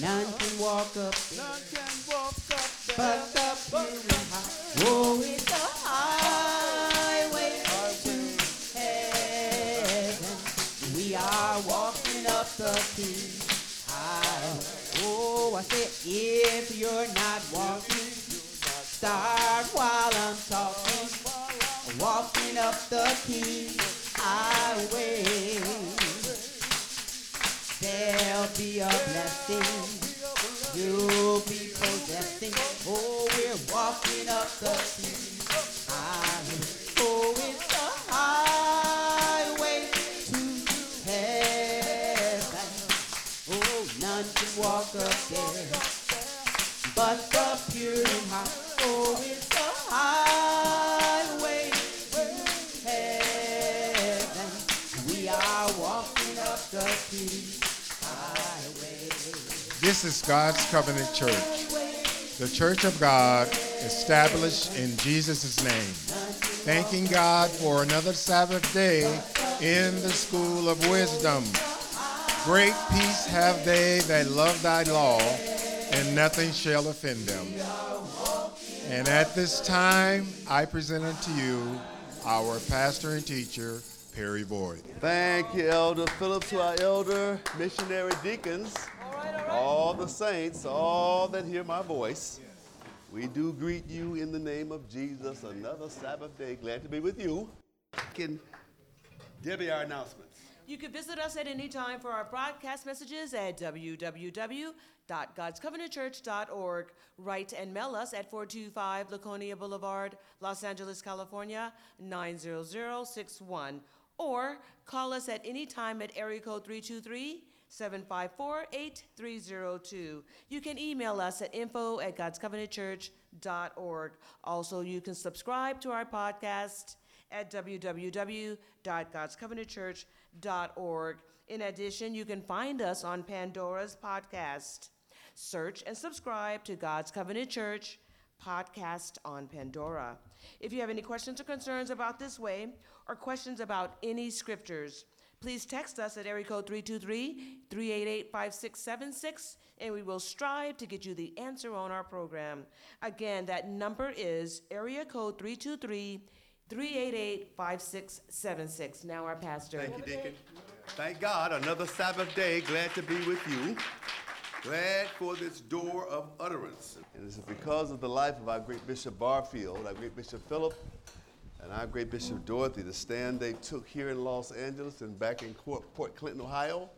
None can walk up there. None can walk up there. But the in heart. Oh, it's a highway to heaven. We are walking up the highway. Oh, I said, if you're not walking, start while I'm talking. Walking up the King's highway. There'll be a blessing. Oh, we're walking up the walk up there but the pure. Oh, it's highway to heaven. We are walking up the highway. This is God's Covenant Church, the Church of God established in Jesus' name. Thanking God for another Sabbath day in the school of wisdom. Great peace have they that love thy law, and nothing shall offend them. And at this time, I present unto you our pastor and teacher, Perry Boyd. Thank you, Elder Phillips, to our elder missionary deacons, all the saints, all that hear my voice. We do greet you in the name of Jesus. Another Sabbath day. Glad to be with you. Can Debbie, our announcements. You can visit us at any time for our broadcast messages at www.godscovenantchurch.org. Write and mail us at 425 Laconia Boulevard, Los Angeles, California, 90061. Or call us at any time at area code 323 754 8302. You can email us at info at godscovenantchurch.org. Also, you can subscribe to our podcast at www.godscovenantchurch.org. In addition, you can find us on Pandora's podcast. Search and subscribe to God's Covenant Church podcast on Pandora. If you have any questions or concerns about this way or questions about any scriptures, please text us at area code 323-388-5676 and we will strive to get you the answer on our program. Again, that number is area code 323 388 5676. Now, our pastor. Thank you, Deacon. Thank God, another Sabbath day. Glad to be with you. Glad for this door of utterance. And it's because of the life of our great Bishop Barfield, our great Bishop Philip, and our great Bishop Dorothy, the stand they took here in Los Angeles and back in Port, Port Clinton, Ohio.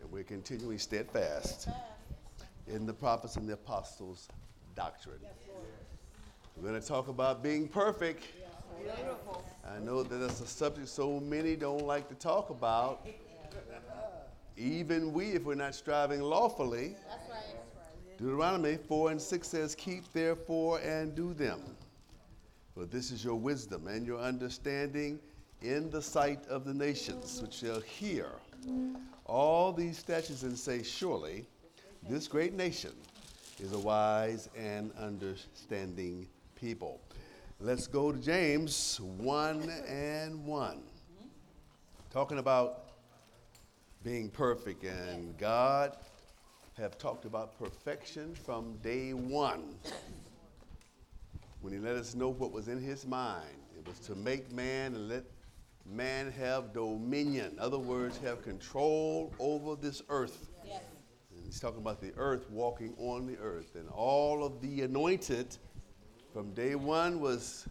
And we're continuing steadfast in the prophets and the apostles' doctrine. We're going to talk about being perfect. I know that that's a subject so many don't like to talk about. Even we, if we're not striving lawfully. Deuteronomy 4 and 6 says, Keep therefore and do them. For this is your wisdom and your understanding in the sight of the nations, which shall hear all these statutes and say, Surely this great nation is a wise and understanding people. Let's go to James 1 and 1. Talking about being perfect, and God have talked about perfection from day one. When he let us know what was in his mind, it was to make man and let man have dominion. In other words, have control over this earth. And he's talking about the earth walking on the earth. And all of the anointed from day one was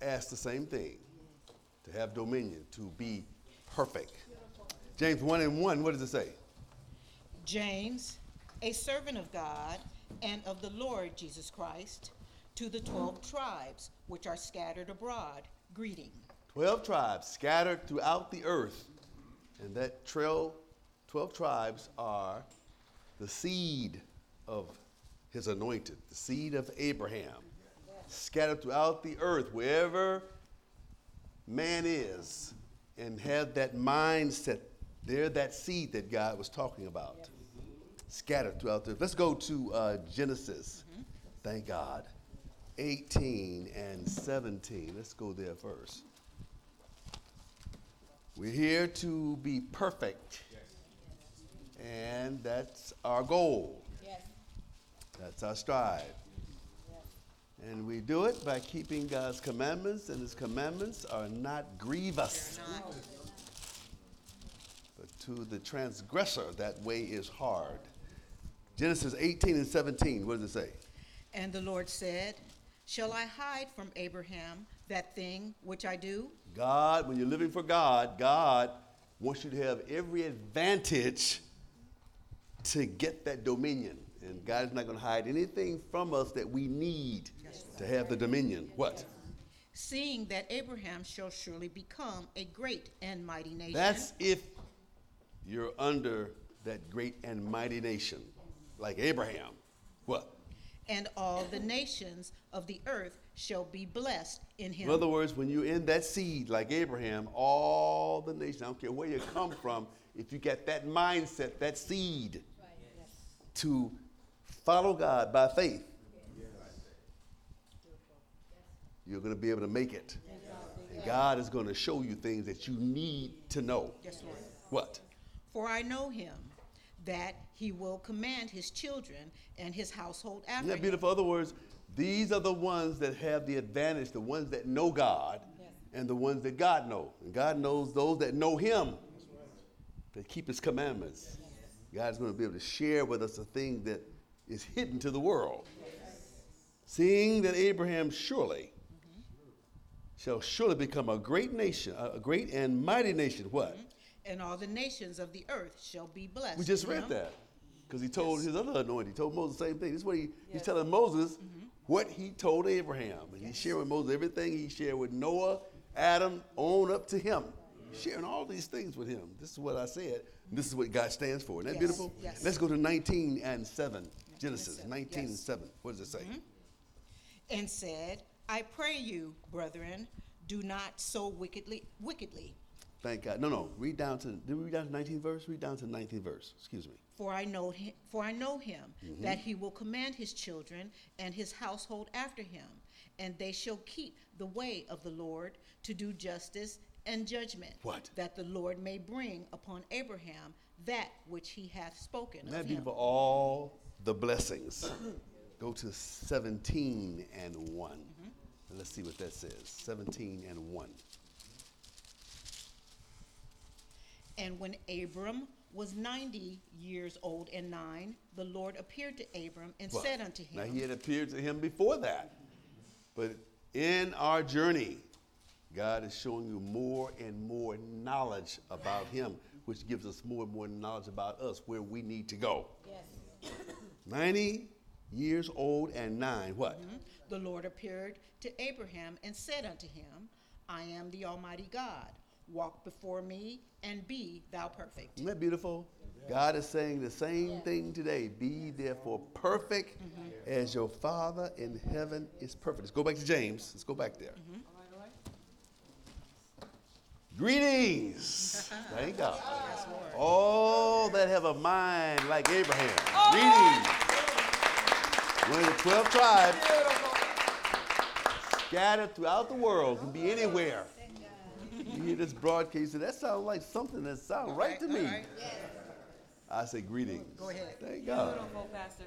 asked the same thing to have dominion, to be perfect. James 1 and 1, what does it say? James, a servant of God and of the Lord Jesus Christ, to the twelve tribes which are scattered abroad, greeting. 12 tribes scattered throughout the earth. And that 12, 12 tribes are the seed of his anointed, the seed of Abraham, scattered throughout the earth, wherever man is, and have that mindset. They're that seed that God was talking about, scattered throughout the earth. Let's go to uh, Genesis. Thank God. 18 and 17. Let's go there first. We're here to be perfect And that's our goal. Yes. That's our strive. And we do it by keeping God's commandments, and His commandments are not grievous. But to the transgressor, that way is hard. Genesis 18 and 17, what does it say? And the Lord said, Shall I hide from Abraham that thing which I do? God, when you're living for God, God wants you to have every advantage to get that dominion. And God is not going to hide anything from us that we need to have the dominion. What? Seeing that Abraham shall surely become a great and mighty nation. That's if you're under that great and mighty nation, like Abraham. What? And all the nations of the earth shall be blessed in him. In other words, when you're in that seed, like Abraham, all the nations, I don't care where you come from, if you get that mindset, that seed to follow God by faith, you're going to be able to make it. And God is going to show you things that you need to know. yes. What? For I know him, that he will command his children and his household after Isn't that him. beautiful? In other words, these are the ones that have the advantage, the ones that know God, and the ones that God knows. And God knows those that know Him, that keep His commandments. God's going to be able to share with us a thing that is hidden to the world. Seeing that Abraham surely mm-hmm. shall surely become a great nation, a great and mighty nation. What? Mm-hmm. And all the nations of the earth shall be blessed. We just read him. that because he told his other anointed. He told Moses the same thing. This is what he, he's telling Moses mm-hmm. what he told Abraham. And he's sharing with Moses everything he shared with Noah, Adam, on up to him. Sharing all these things with him. This is what I said. This is what God stands for. Isn't that Yes, beautiful? yes. Let's go to 19 and 7. Genesis seven, 19 and 7. What does it say? Mm-hmm. And said, I pray you, brethren, do not so wickedly wickedly. Thank God. No, no. Read down to, did we read down to 19th verse? Read down to 19th verse. Excuse me. For I know him, for I know him Mm-hmm. that he will command his children and his household after him, and they shall keep the way of the Lord to do justice and judgment. What? That the Lord may bring upon Abraham that which he hath spoken Isn't that beautiful? All the blessings. Go to 17 and one And let's see what that says. 17 and 1. And when Abram was ninety years old and nine, the Lord appeared to Abram and Well, said unto him, Now, he had appeared to him before that. But in our journey, God is showing you more and more knowledge about him, which gives us more and more knowledge about us, where we need to go. Yes. 90 years old and 9. What? Mm-hmm. The Lord appeared to Abraham and said unto him, I am the Almighty God. Walk before me and be thou perfect. Isn't that beautiful? God is saying the same thing today. Be therefore perfect mm-hmm. as your Father in heaven is perfect. Let's go back to James. Let's go back there. Mm-hmm. Greetings. Thank God. All that have a mind like Abraham. Oh! Greetings. One of the 12 tribes scattered throughout the world, can be anywhere. You hear this broadcast, that sounds like something that sounds right to me. right. I say greetings. Go ahead. Thank God. Beautiful, Pastor.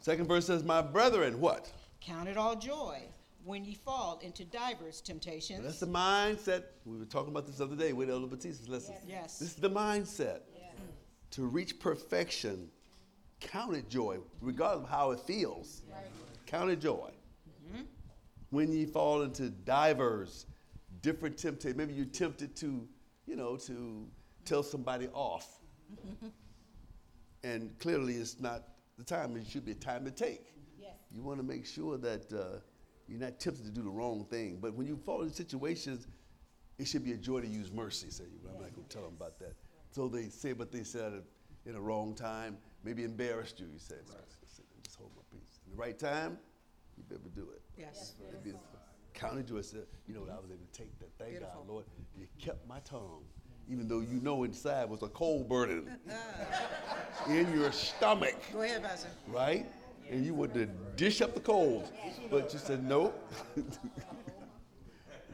Second verse says, My brethren, what? Count it all joy when ye fall into divers temptations. That's the mindset. We were talking about this the other day with Elder Batista's lesson. Yes. This is the mindset. To reach perfection, count it joy, regardless of how it feels. Count it joy. Mm-hmm. When ye fall into divers, different temptations. Maybe you're tempted to, you know, to tell somebody off. and clearly it's not the time. It should be a time to take. Yes. You want to make sure that uh, you're not tempted to do the wrong thing. But when you fall in situations, it should be a joy to use mercy. Say, I'm not going to tell them about that. So they say what they said in a wrong time, maybe embarrassed you. You said, just hold my peace. In the right time, you better do it. Yes. It'd be counted joy. Said, you know, I was able to take that. Thank Beautiful. God, Lord, you kept my tongue, even though you know inside was a coal burning in your stomach Go ahead, Pastor. right? And you wanted to dish up the coals, but you said nope.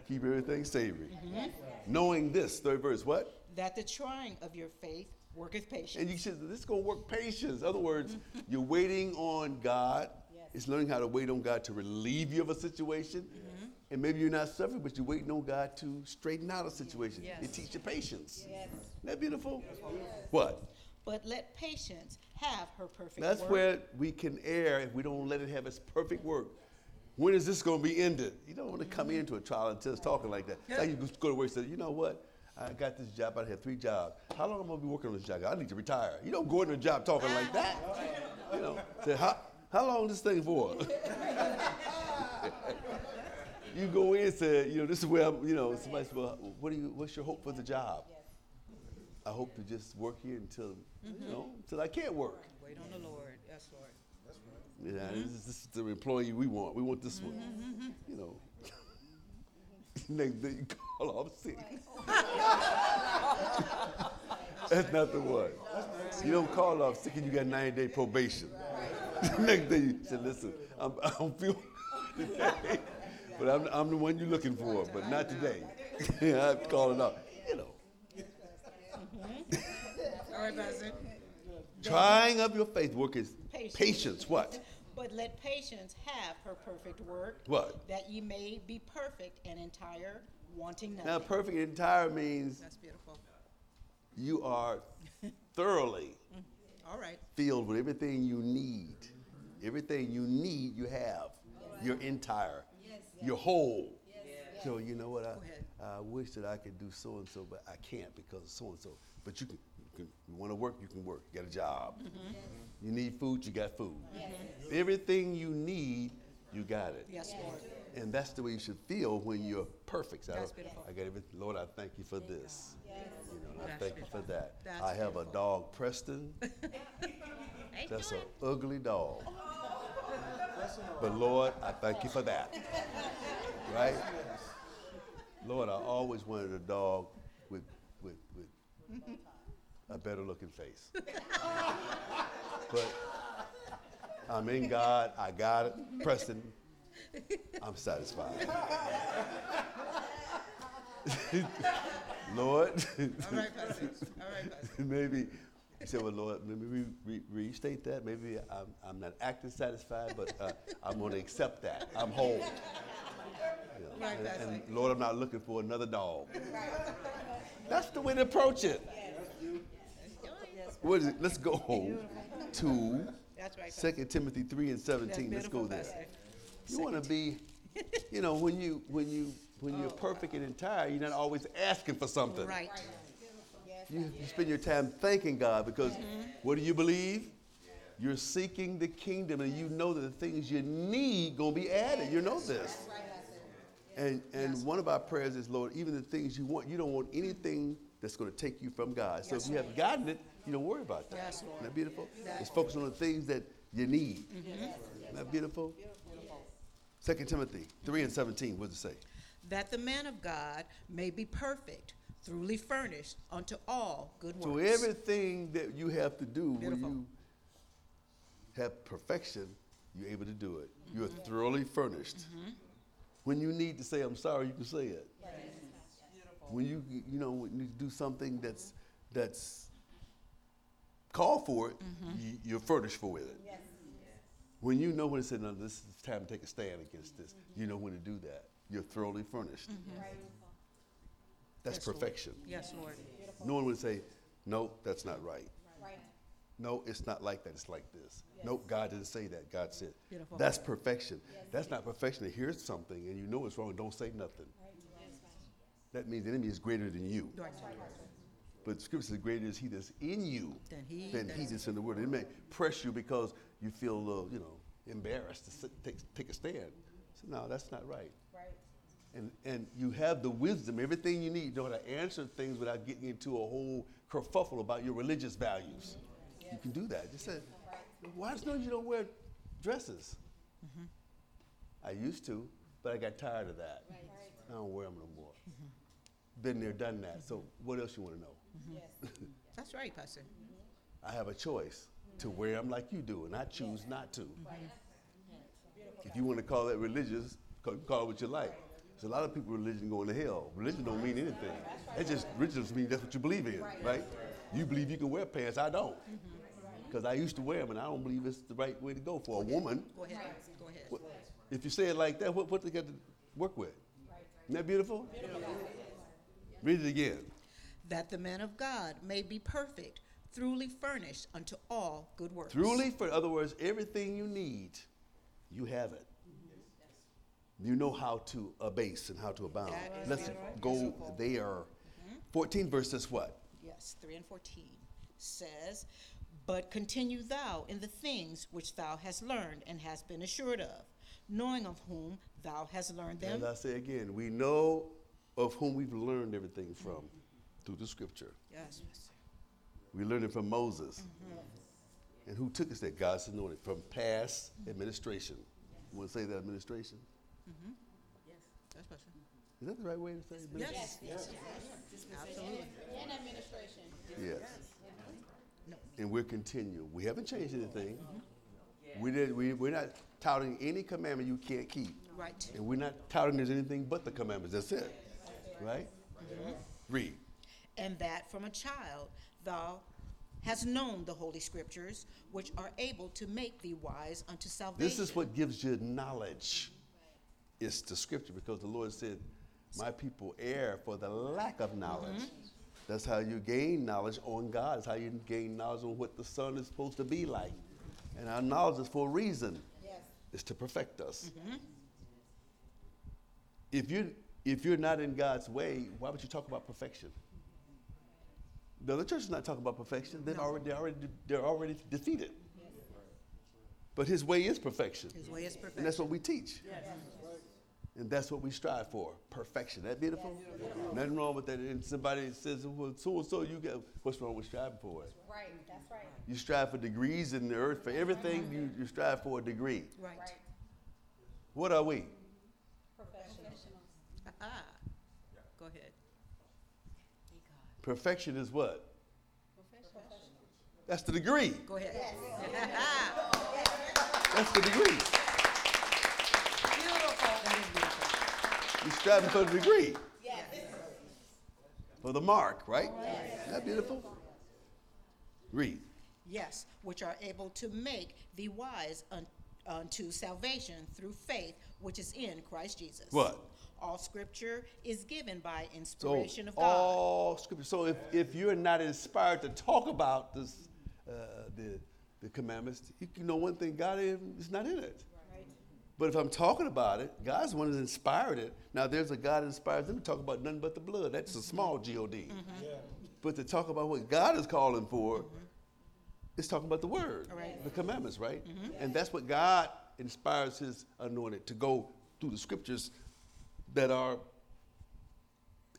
Keep everything savory. Mm-hmm. Knowing this, third verse, what? that the trying of your faith worketh patience. And you said this is gonna work patience. In other words, mm-hmm. you're waiting on God. It's learning how to wait on God to relieve you of a situation. Mm-hmm. And maybe you're not suffering, but you're waiting on God to straighten out a situation. Yes. It teaches you patience. Isn't that beautiful? What? but let patience have her perfect That's work. where we can err if we don't let it have its perfect work. When is this going to be ended? You don't want to come into a trial and just talking like that. It's Like you go to work and say, you know what? I got this job. I had three jobs. How long am I going to be working on this job? I need to retire. You don't go into a job talking like that. Ah. You know, say, how, how long this thing for? you go in and say, you know, this is where I'm, you know, somebody said, well, what do you, what's your hope for the job? I hope to just work here until, you mm-hmm. know, until I can't work. Wait on the Lord. Yes, Lord. Yeah, this, mm-hmm. is, this is the employee we want. We want this one. Mm-hmm. You know. Next day you call off sick. That's not the one. You don't call off sick and you got 90 day probation. Next day you say, listen, I'm, I don't feel today, but I'm, I'm the one you're looking for, but not today. I'm calling off. You know, mm-hmm. All right, Pastor. trying of your faith work is Patience. patience. What? But let patience have her perfect work. What? That ye may be perfect and entire, wanting nothing. Now, perfect and entire means That's beautiful. you are thoroughly All right. filled with everything you need. Everything you need, you have. You're entire. You're whole. So you know what? I, I wish that I could do so and so, but I can't because of so and so. But you can. You, can, you want to work, you can work. You got a job. Mm-hmm. You need food, you got food. Everything you need, you got it. Yes, Lord. And that's the way you should feel when you're perfect. So That's don't- beautiful. I got everything. Lord, I thank you for this. Yes. You know, I That's thank you for that. That's I have a dog, Preston. That's an ugly dog. But Lord, I thank you for that. Right? Lord, I always wanted a dog with with with a better looking face. But I'm in God. I got it. Preston, I'm satisfied. Lord, All right, Pastor. All right, Pastor. maybe you said, well, Lord, let me re- re- restate that. Maybe I'm, I'm not acting satisfied, but uh, I'm going to accept that. I'm whole. You know, Right, and, and Lord, I'm not looking for another dog. That's the way to approach it. What is it? Let's go home to right, 2 Timothy 3 and 17. Let's go there. You want to be, you know, when you when you when you're perfect and entire, you're not always asking for something. Right. You, you spend your time thanking God because mm-hmm. what do you believe? You're seeking the kingdom and you know that the things you need gonna be added. You know this. And and one of our prayers is, Lord, even the things you want, you don't want anything that's gonna take you from God. So if you have gotten it, you don't worry about that. Yes, Lord. Isn't that beautiful? It's focused on the things that you need. Mm-hmm. Isn't that beautiful? Second Timothy 3 and 17, what does it say? That the man of God may be perfect, truly furnished unto all good works. So everything that you have to do Beautiful. when you have perfection, you're able to do it. You're mm-hmm. thoroughly furnished. Mm-hmm. When you need to say I'm sorry, you can say it. When you you know when you do something that's that's called for it, mm-hmm. you, you're furnished for it. When you know when to say no, this is time to take a stand against this, you know when to do that. You're thoroughly furnished. That's Yes, Lord. perfection. Yes, Lord. No one would say, no, that's not right. Right. No, it's not like that. It's like this. No, God didn't say that. God said. Beautiful. That's perfection. That's not perfection to hear something and you know it's wrong don't say nothing. That means the enemy is greater than you. Right. But scripture says, greater is he that's in you Than he than that he is- that's in the world. It may press you because you feel a little, you know, embarrassed to sit, take, take a stand. So, no, that's not right. And, and you have the wisdom, everything you need, you know how to answer things without getting into a whole kerfuffle about your religious values. You can do that. Just say, why does no you don't wear dresses? Mm-hmm. I used to, but I got tired of that. I don't wear them no more. Mm-hmm. Been there, done that. So what else you want to know? Mm-hmm. Yes, That's right, Pastor. I have a choice to wear them like you do, and I choose not to. If you want to call that religious, call, call it what you like. There's a lot of people religion going to hell. Religion don't mean anything. It just religion just means that's what you believe in, right? You believe you can wear pants. I don't, because I used to wear them, and I don't believe it's the right way to go for a woman. Go ahead, go ahead. What- If you say it like that, what what they got to work with? Isn't that beautiful? Read it again. That the man of God may be perfect, truly furnished unto all good works. Truly, for other words, everything you need, you have it. You know how to abase and how to abound. Let's right. go there. Mm-hmm. 14 verse says what? Yes, 3 and 14 says, But continue thou in the things which thou hast learned and hast been assured of, knowing of whom thou hast learned them. As I say again, we know of whom we've learned everything from mm-hmm. through the scripture. Yes, yes, sir. We learned it from Moses. Mm-hmm. And who took us there? God's it from past mm-hmm. administration. You want to say that administration? Mm-hmm. Yes, that's what. Is that the right way to say administration? Yes, yes, absolutely. And administration. Yes. No. And we're continuing. We haven't changed anything. Mm-hmm. We did, we, we're not touting any commandment you can't keep. Right. And we're not touting there's anything but the commandments. That's it. Right? Mm-hmm. Read. And that from a child thou hast known the holy scriptures, which are able to make thee wise unto salvation. This is what gives you knowledge. It's the scripture because the Lord said, My people err for the lack of knowledge. Mm-hmm. That's how you gain knowledge on God. It's how you gain knowledge on what the Son is supposed to be like. And our knowledge is for a reason. It's to perfect us. Mm-hmm. If you if you're not in God's way, why would you talk about perfection? The other church is not talking about perfection. They've already, they're already they're already defeated. But his way is perfection. His way is perfection. And that's what we teach. And that's what we strive for. Perfection. That beautiful? Nothing wrong with that. And somebody says, well, so and so you get what's wrong with striving for it? Right, that's right. You strive for degrees in the earth. For everything you, you strive for a degree. Right. What are we? Professionals. Ah, go ahead. Perfection is what? Professionals. That's the degree. Go ahead. That's the degree. That is beautiful. You're striving for the degree. For the mark, right? Isn't that beautiful? Read. Yes, which are able to make thee wise un- unto salvation through faith which is in Christ Jesus. What? All scripture is given by So inspiration of God. all scripture. So if, if you're not inspired to talk about this, uh, the the commandments, you can know one thing: God is not in it. But if I'm talking about it, God's the one who's inspired it. Now there's a God that inspires them to talk about nothing but the blood. That's a small God. Mm-hmm. Yeah. But to talk about what God is calling for, mm-hmm. it's talking about the word, Right. the commandments, right? Mm-hmm. And that's what God inspires His anointed to go through the scriptures that are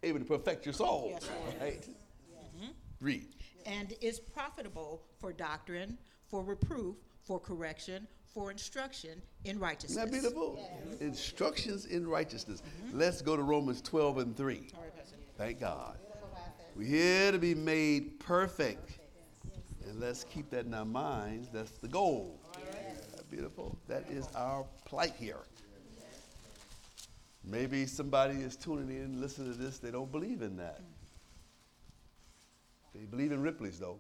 able to perfect your soul, Yes, Lord. right? Mm-hmm. Read. and is profitable for doctrine, for reproof, for correction, for instruction in righteousness. Isn't that beautiful? Instructions in righteousness. Mm-hmm. Let's go to Romans 12 and 3. All right, Thank God. We're here to be made perfect. And let's keep that in our minds. That's the goal. Isn't that beautiful? That is our plight here. Maybe somebody is tuning in, listening to this, they don't believe in that. They believe in Ripley's though.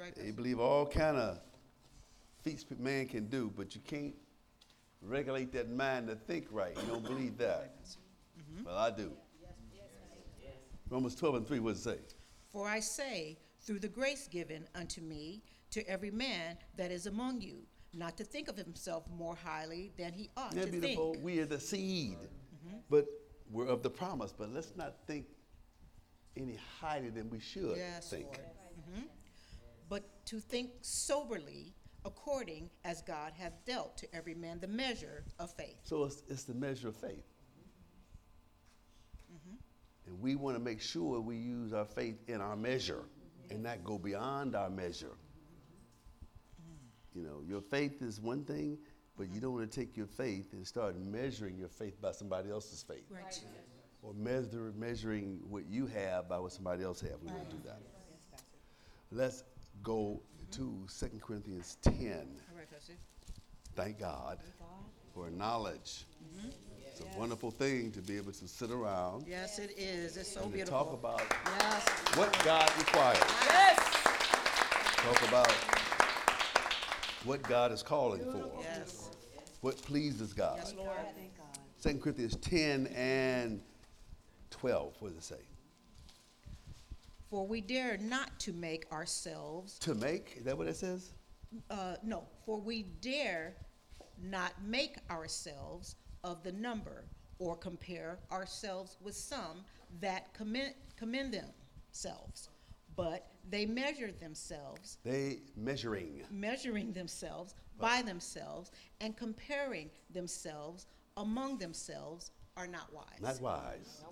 Right, They believe all kind of feats man can do, but you can't regulate that mind to think right. You don't believe that. Mm-hmm. Well, I do. Romans 12 and 3, what does it say? For I say, through the grace given unto me, to every man that is among you, not to think of himself more highly than he ought Isn't to beautiful? think. We are the seed, mm-hmm. but we're of the promise. But let's not think any higher than we should Yes, think. Lord. But to think soberly, according as God hath dealt to every man the measure of faith. So it's, it's the measure of faith. Mm-hmm. And we want to make sure we use our faith in our measure and not go beyond our measure. Mm-hmm. You know, your faith is one thing, but you mm-hmm. don't want to take your faith and start measuring your faith by somebody else's faith. Right. Or measure, measuring what you have by what somebody else has. We won't do that. Let's go to 2 Corinthians 10. All right, Pastor. Thank God for knowledge. Mm-hmm. It's a wonderful thing to be able to sit around Yes, it is. It's so and to beautiful. talk about Yes. what God requires. Talk about what God is calling for, Yes. what pleases God. Yes, Lord. 2 Corinthians 10 and 12, what does it say? For we dare not to make ourselves, To make, is that what it says? uh, no, for we dare not make ourselves of the number or compare ourselves with some that commend, commend themselves. But they measure themselves They measuring. measuring themselves by themselves and comparing themselves among themselves are not wise. Not wise.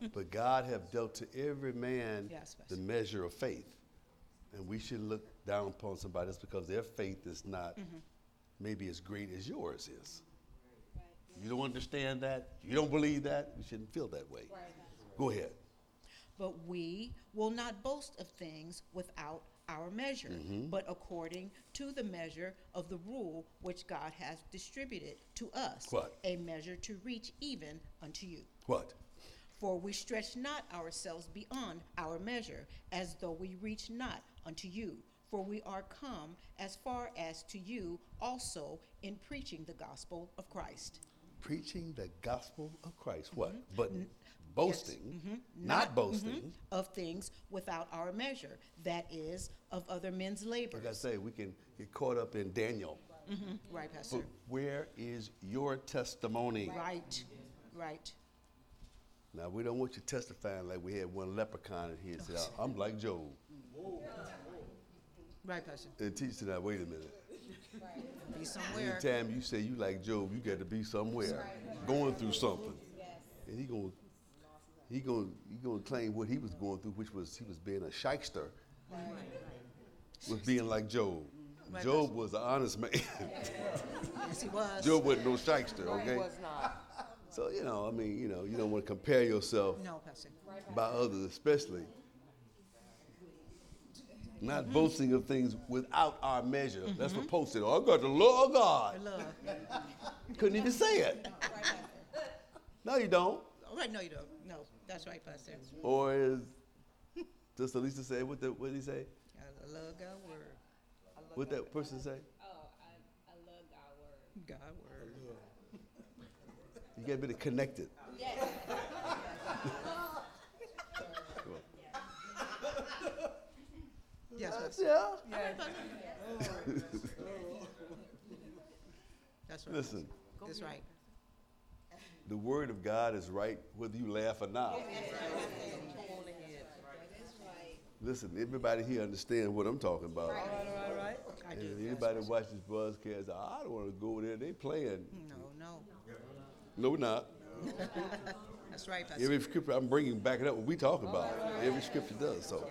but God have dealt to every man Yes, the measure of faith. And we should look down upon somebody else because their faith is not Mm-hmm. maybe as great as yours is. You don't understand that, you don't believe that, you shouldn't feel that way. Go ahead. But we will not boast of things without our measure, Mm-hmm. but according to the measure of the rule which God has distributed to us. What? A measure to reach even unto you. What? For we stretch not ourselves beyond our measure, as though we reach not unto you. For we are come as far as to you also in preaching the gospel of Christ. Preaching the gospel of Christ. What? Mm-hmm. But boasting, not, boasting. mhm, of things without our measure, that is, of other men's labor. Like I say, we can get caught up in Daniel. Mhm, Right, Pastor. But where is your testimony? Right, right. Now, we don't want you testifying like we had one leprechaun in here and said, I'm like Job. Right, Pastor. And teach tonight, wait a minute. Be somewhere. Anytime you say you like Job, you got to be somewhere, going through something. And he going he going he going to claim what he was going through, which was he was being a shyster, was being like Job. Right, Job was an honest man. Yes, he was. Job wasn't no shyster, okay? Was not. So you know, I mean, you know, you don't want to compare yourself No, Pastor. by others, especially. Not mm-hmm. boasting of things without our measure. That's what mm-hmm. Paul said. Oh, I got the law of God. Love. Couldn't even say it. No, you don't. All right, no, you don't. No, that's right, Pastor. Or as Sister Lisa said, what, the, what did he say? I love God's word. What that person say? Oh, I, I love God's word. God word. You got to be connected. Yes, Pastor. Yeah. Yes. That's right. Listen, That's right. The word of God is right whether you laugh or not. Listen, everybody here understands what I'm talking about. I do. And anybody watch this broadcast, I don't want to go there. They playing. No, no. No, we're not. That's right, Pastor. Every scripture I'm bringing back it up what we talk about. Every scripture does. So,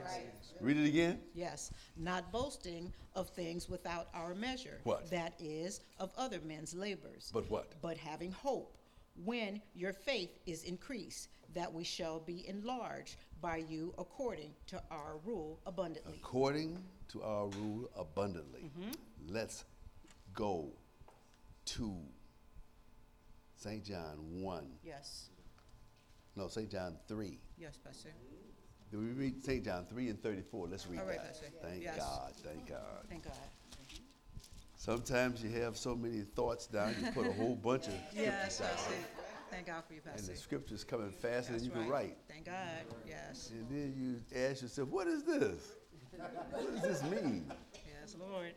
read it again. Yes, not boasting of things without our measure. What? That is, of other men's labors. But what? But having hope, when your faith is increased, that we shall be enlarged by you according to our rule abundantly. According to our rule abundantly. Mm-hmm. Let's go to St. John 1. Yes, No, St. John 3. yes, Pastor. Did we read St. John 3 and 34? Let's read All right, that. Pastor. Thank Yes. God. Thank God. Thank God. Sometimes you have so many thoughts down, you put a whole bunch of Yes, Pastor. Thank God for you, Pastor. and the scriptures coming faster than That's you can write. Thank God. Yes. And then you ask yourself, what is this? What does this mean? Yes, Lord.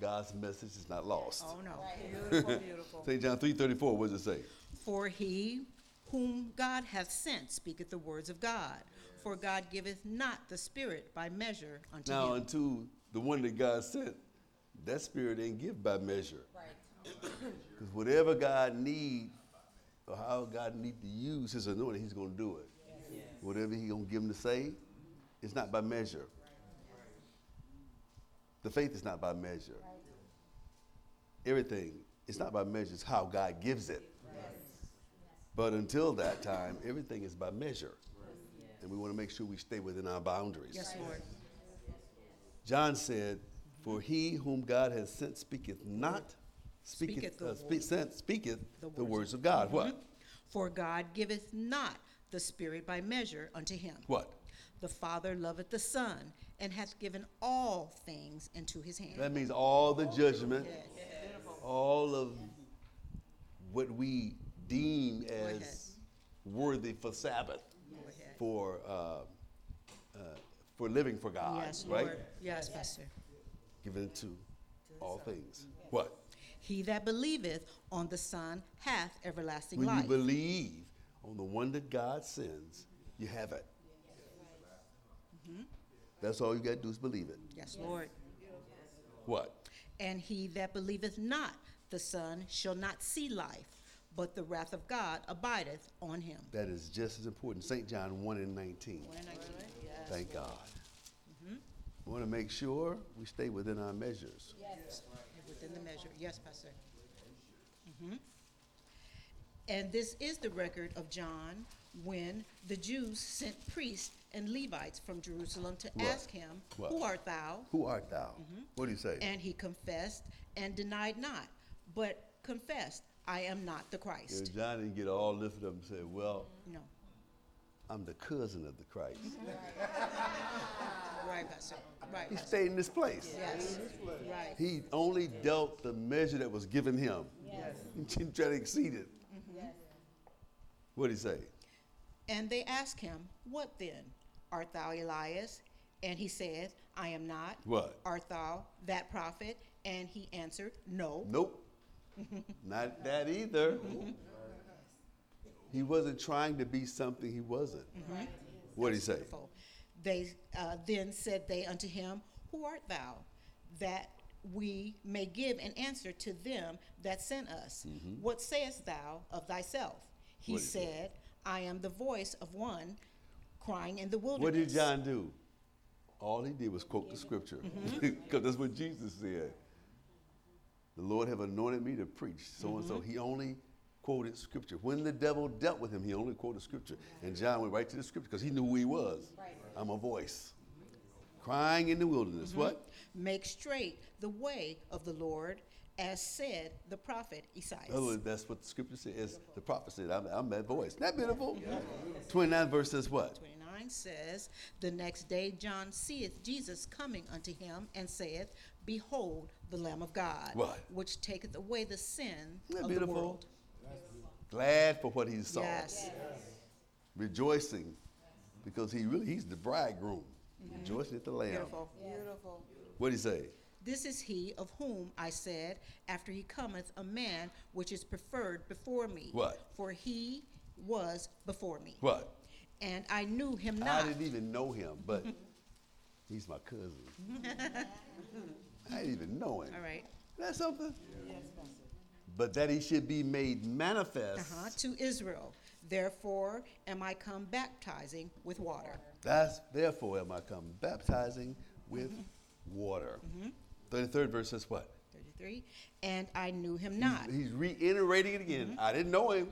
God's message is not lost. Oh, no. Beautiful, beautiful. St. John 3.34, what does it say? For he whom God hath sent speaketh the words of God. For God giveth not the Spirit by measure unto Now, him. unto the one that God sent, that spirit ain't give by measure. Right. Because whatever God need, or how God need to use his anointing, he's going to do it. Whatever he going to give him to say, it's not by measure. The faith is not by measure. Everything, it's not by measure, it's how God gives it. But until that time, everything is by measure. And we want to make sure we stay within our boundaries. Yes, Lord. John said, For he whom God has sent speaketh not speaketh, Speaketh the uh, speak, sent, speaketh The the, words words of God. What? For God giveth not the Spirit by measure unto him. What? The Father loveth the Son, and hath given all things into his hand. That means all the judgment, all of what we deem as worthy for Sabbath, for uh, uh, for living for God, Yes, right? Lord. Yes, Pastor. Given to all things. What? He that believeth on the Son hath everlasting When life. you believe on the one that God sends, you have it. Mm-hmm. That's all you got to do is believe it. yes, Lord. What? And he that believeth not the Son shall not see life, but the wrath of God abideth on him. That is just as important. St. John 1 and 19. Thank God. We want to make sure we stay within our measures. Yes. Within the measure, yes, Pastor. Mhm. And this is the record of John when the Jews sent priests and Levites from Jerusalem to ask him? Who art thou? Who art thou? What do you say? And he confessed and denied not, but confessed, I am not the Christ. John didn't get all lifted up and say, Well, No, I'm the cousin of the Christ. right, He stayed in this place. Yes, right. He only dealt the measure that was given him. He didn't try to exceed it. Mm-hmm. Yes. What did he say? And they asked him, What then? Art thou Elias? And he said, I am not. What? Art thou that prophet? And he answered, No. Nope. Not that either. He wasn't trying to be something he wasn't. Mm-hmm. What did he say? Wonderful. They uh, then said they unto him, Who art thou? That we may give an answer to them that sent us. What sayest thou of thyself? He Mm-hmm. What did he say? said, I am the voice of one crying in the wilderness. What did John do? All he did was quote the scripture. Mm-hmm. Because that's what Jesus said. The Lord have anointed me to preach. So and so. Mm-hmm. He only quoted scripture. When the devil dealt with him, he only quoted scripture. And John went right to the scripture because he knew who he was. I'm a voice. Crying in the wilderness. Mm-hmm. What? Make straight the way of the Lord, as said the prophet Isaiah. Words, that's what the scripture says. The prophet said, I'm, I'm that voice. Isn't that beautiful? 29 verse says what? 29 says, The next day John seeth Jesus coming unto him, and saith, Behold, the Lamb of God, What? which taketh away the sin of beautiful? the world. Glad for what he saw. Yes. Rejoicing because he really, he's the bridegroom. Rejoicing at the Lamb. Beautiful. beautiful. What did he say? This is he of whom I said, After he cometh a man which is preferred before me. What? For he was before me. What? And I knew him not. I didn't even know him, but he's my cousin. I didn't even know him. All right. That's something? But that he should be made manifest. Uh-huh. To Israel. Therefore am I come baptizing with water. That's therefore am I come baptizing with mm-hmm. water. Mm-hmm. 33rd verse says what? 33. And I knew him not. He's, reiterating it again. Mm-hmm. I didn't know him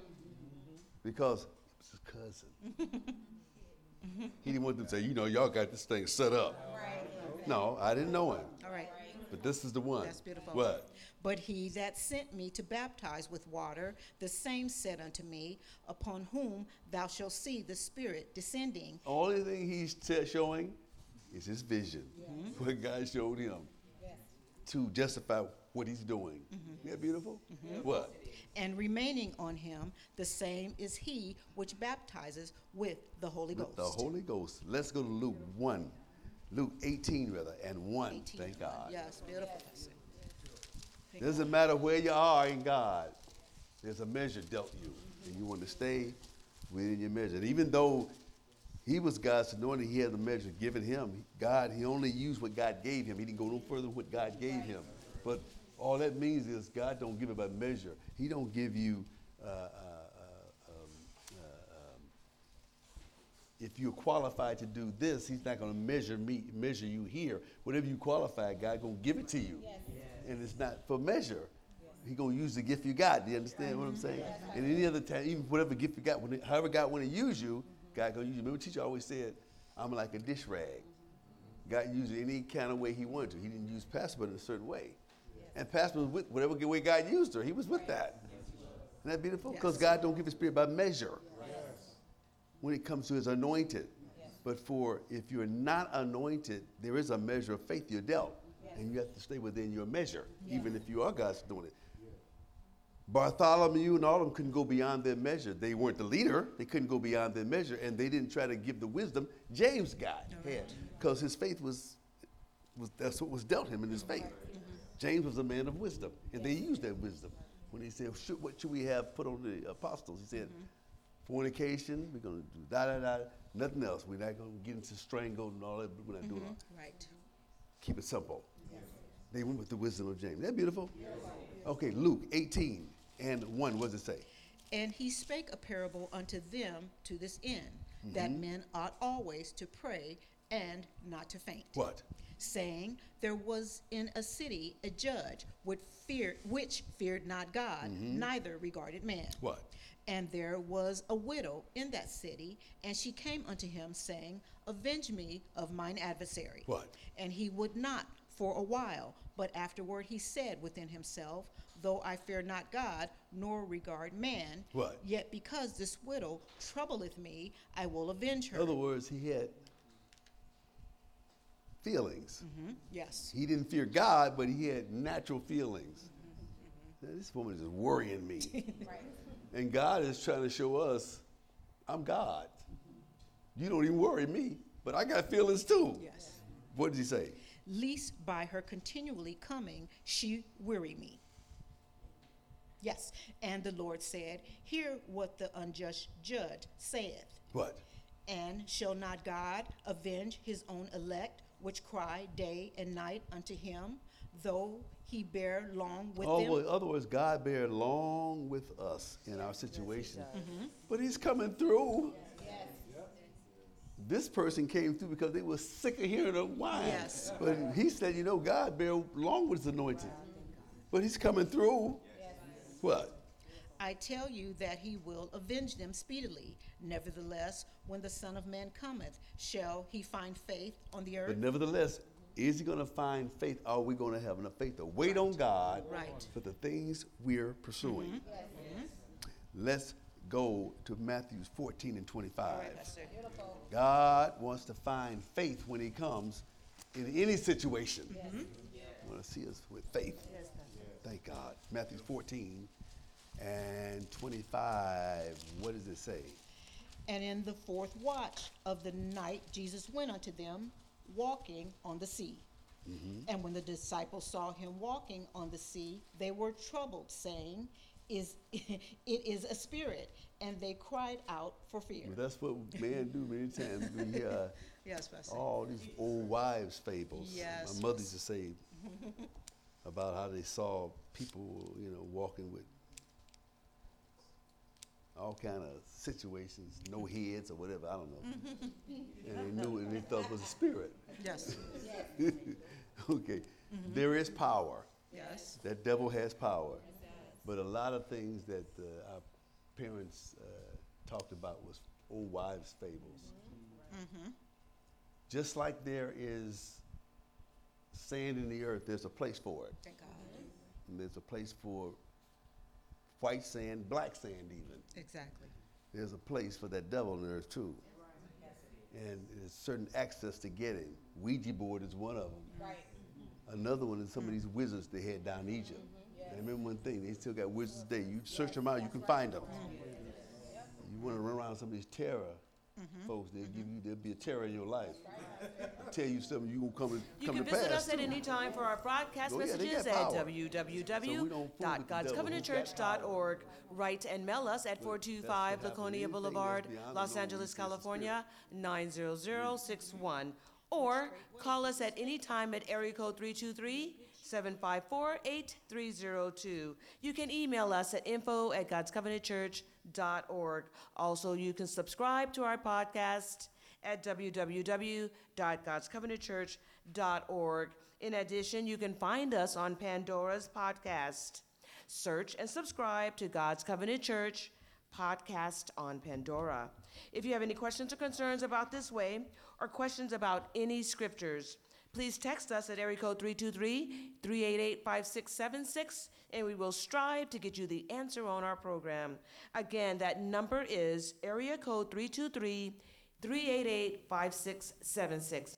because it's his cousin. he didn't want them to say, you know, y'all got this thing set up. No, I didn't know him. All right. But this is the one. That's beautiful. What? But he that sent me to baptize with water, the same said unto me, Upon whom thou shalt see the Spirit descending. Only thing he's t- showing is his vision. What God showed him to justify what he's doing. Mm-hmm. Isn't that beautiful? Mm-hmm. What? And remaining on him, the same is he which baptizes with the Holy With Ghost. the Holy Ghost. Let's go to Luke 1. Luke 18, rather, and 1. 18. Thank God. Yes, beautiful. Doesn't matter where you are in God, there's a measure dealt you, and you want to stay within your measure. And even though he was God's anointed, he had the measure given him. God, he only used what God gave him. He didn't go no further than what God gave him. But all that means is God don't give it by measure. He don't give you. Uh, if you're qualified to do this, he's not going to measure me, measure you here. Whatever you qualify, God going to give it to you, and it's not for measure. He going to use the gift you got. Do you understand what I'm saying? And any other time, even whatever gift you got, when it, however God want to use you, mm-hmm. God going to use you. Remember, teacher always said, "I'm like a dish rag." God used it any kind of way He wanted to. He didn't use pastor, but in a certain way. And Pastor was with whatever way God used her. He was with that. Isn't that beautiful? Because God don't give his spirit by measure when it comes to his anointed. But for if you're not anointed, there is a measure of faith you're dealt. And you have to stay within your measure, even if you are God's doing it. Bartholomew and all of them couldn't go beyond their measure. They weren't the leader. They couldn't go beyond their measure, and they didn't try to give the wisdom James got because his faith was, was that's what was dealt him in his faith. Mm-hmm. James was a man of wisdom, and they used that wisdom when he said, "What should we have put on the apostles?" He said, mm-hmm. "Fornication. We're going to do da da da. Nothing else. We're not going to get into strangled and all that. We're not doing mm-hmm. that. Right. Keep it simple." They went with the wisdom of James. Isn't that beautiful? Okay, Luke 18 and 1. What does it say? And he spake a parable unto them to this end, that mm-hmm. men ought always to pray and not to faint. What? Saying, There was in a city a judge which feared, which feared not God, mm-hmm. neither regarded man. What? And there was a widow in that city, and she came unto him, saying, Avenge me of mine adversary. What? And he would not for a while, but afterward he said within himself, Though I fear not God, nor regard man, What? yet because this widow troubleth me, I will avenge her. In other words, he had feelings. Mhm, Yes. He didn't fear God, but he had natural feelings. Now, this woman is worrying me. And God is trying to show us, I'm God. You don't even worry me, but I got feelings too. Yes. What did he say? Least by her continually coming, she weary me. Yes. And the Lord said, Hear what the unjust judge saith. What? And shall not God avenge his own elect, which cry day and night unto him, though he bear long with Oh, them? well, in other words, God bear long with us in our situation. Mm-hmm. But he's coming through. This person came through because they were sick of hearing her whine. Yes. But he said, you know, God bear long with his anointed. But he's coming through. What? I tell you that he will avenge them speedily. Nevertheless, when the Son of Man cometh, shall he find faith on the earth? But nevertheless, is he going to find faith? Are we going to have enough faith to wait on God Right. for the things we're pursuing? Mm-hmm. Mm-hmm. Let's go to Matthew 14 and 25. Pastor. God wants to find faith when he comes in any situation. I want to see us with faith. Yes, Thank God. Matthew 14 and 25. What does it say? And in the fourth watch of the night, Jesus went unto them, walking on the sea. Mm-hmm. And when the disciples saw him walking on the sea, they were troubled, saying, "Is it is a spirit?" And they cried out for fear. Well, that's what men do many times. We hear uh, Yes, Pastor. all these old wives' fables. Yes. My mother used to say about how they saw people, you know, walking with all kind of situations, no heads or whatever. I don't know. and they knew it, and they thought it was a spirit. Yes. okay, There is power. Yes. That devil has power. But a lot of things that uh, our parents uh, talked about was old wives' fables. Mm-hmm. Just like there is sand in the earth, there's a place for it. Thank God. And there's a place for white sand, black sand, even. Exactly. There's a place for that devil on the earth, too. And there's certain access to get it. Ouija board is one of them. Right. Another one is some of mm-hmm. these wizards they had down in Egypt. Mm-hmm. And remember one thing, they still got wizards today. You search them out, you can find them. Mm-hmm. You want to run around some of these terror Mm-hmm. folks, they'll give mm-hmm. you, there'll be a terror in your life. tell you something you gonna come, and You come can to visit pass. us at too. any time for our broadcast Oh, yeah, they messages got at power. So we don't fool with the devil. Who got www.godscovenantchurch.org. Write and mail us at 425 That's Laconia. Boulevard, Los Angeles, California, 90061. Or call us at any time at area code 323 754 8302. You can email us at info at godscovenantchurch.org. Also, you can subscribe to our podcast at www.godscovenantchurch.org. In addition, you can find us on Pandora's podcast. Search and subscribe to God's Covenant Church podcast on Pandora. If you have any questions or concerns about this way, or questions about any scriptures, Please text us at area code 323-388-5676, and we will strive to get you the answer on our program. Again, that number is area code 323-388-5676.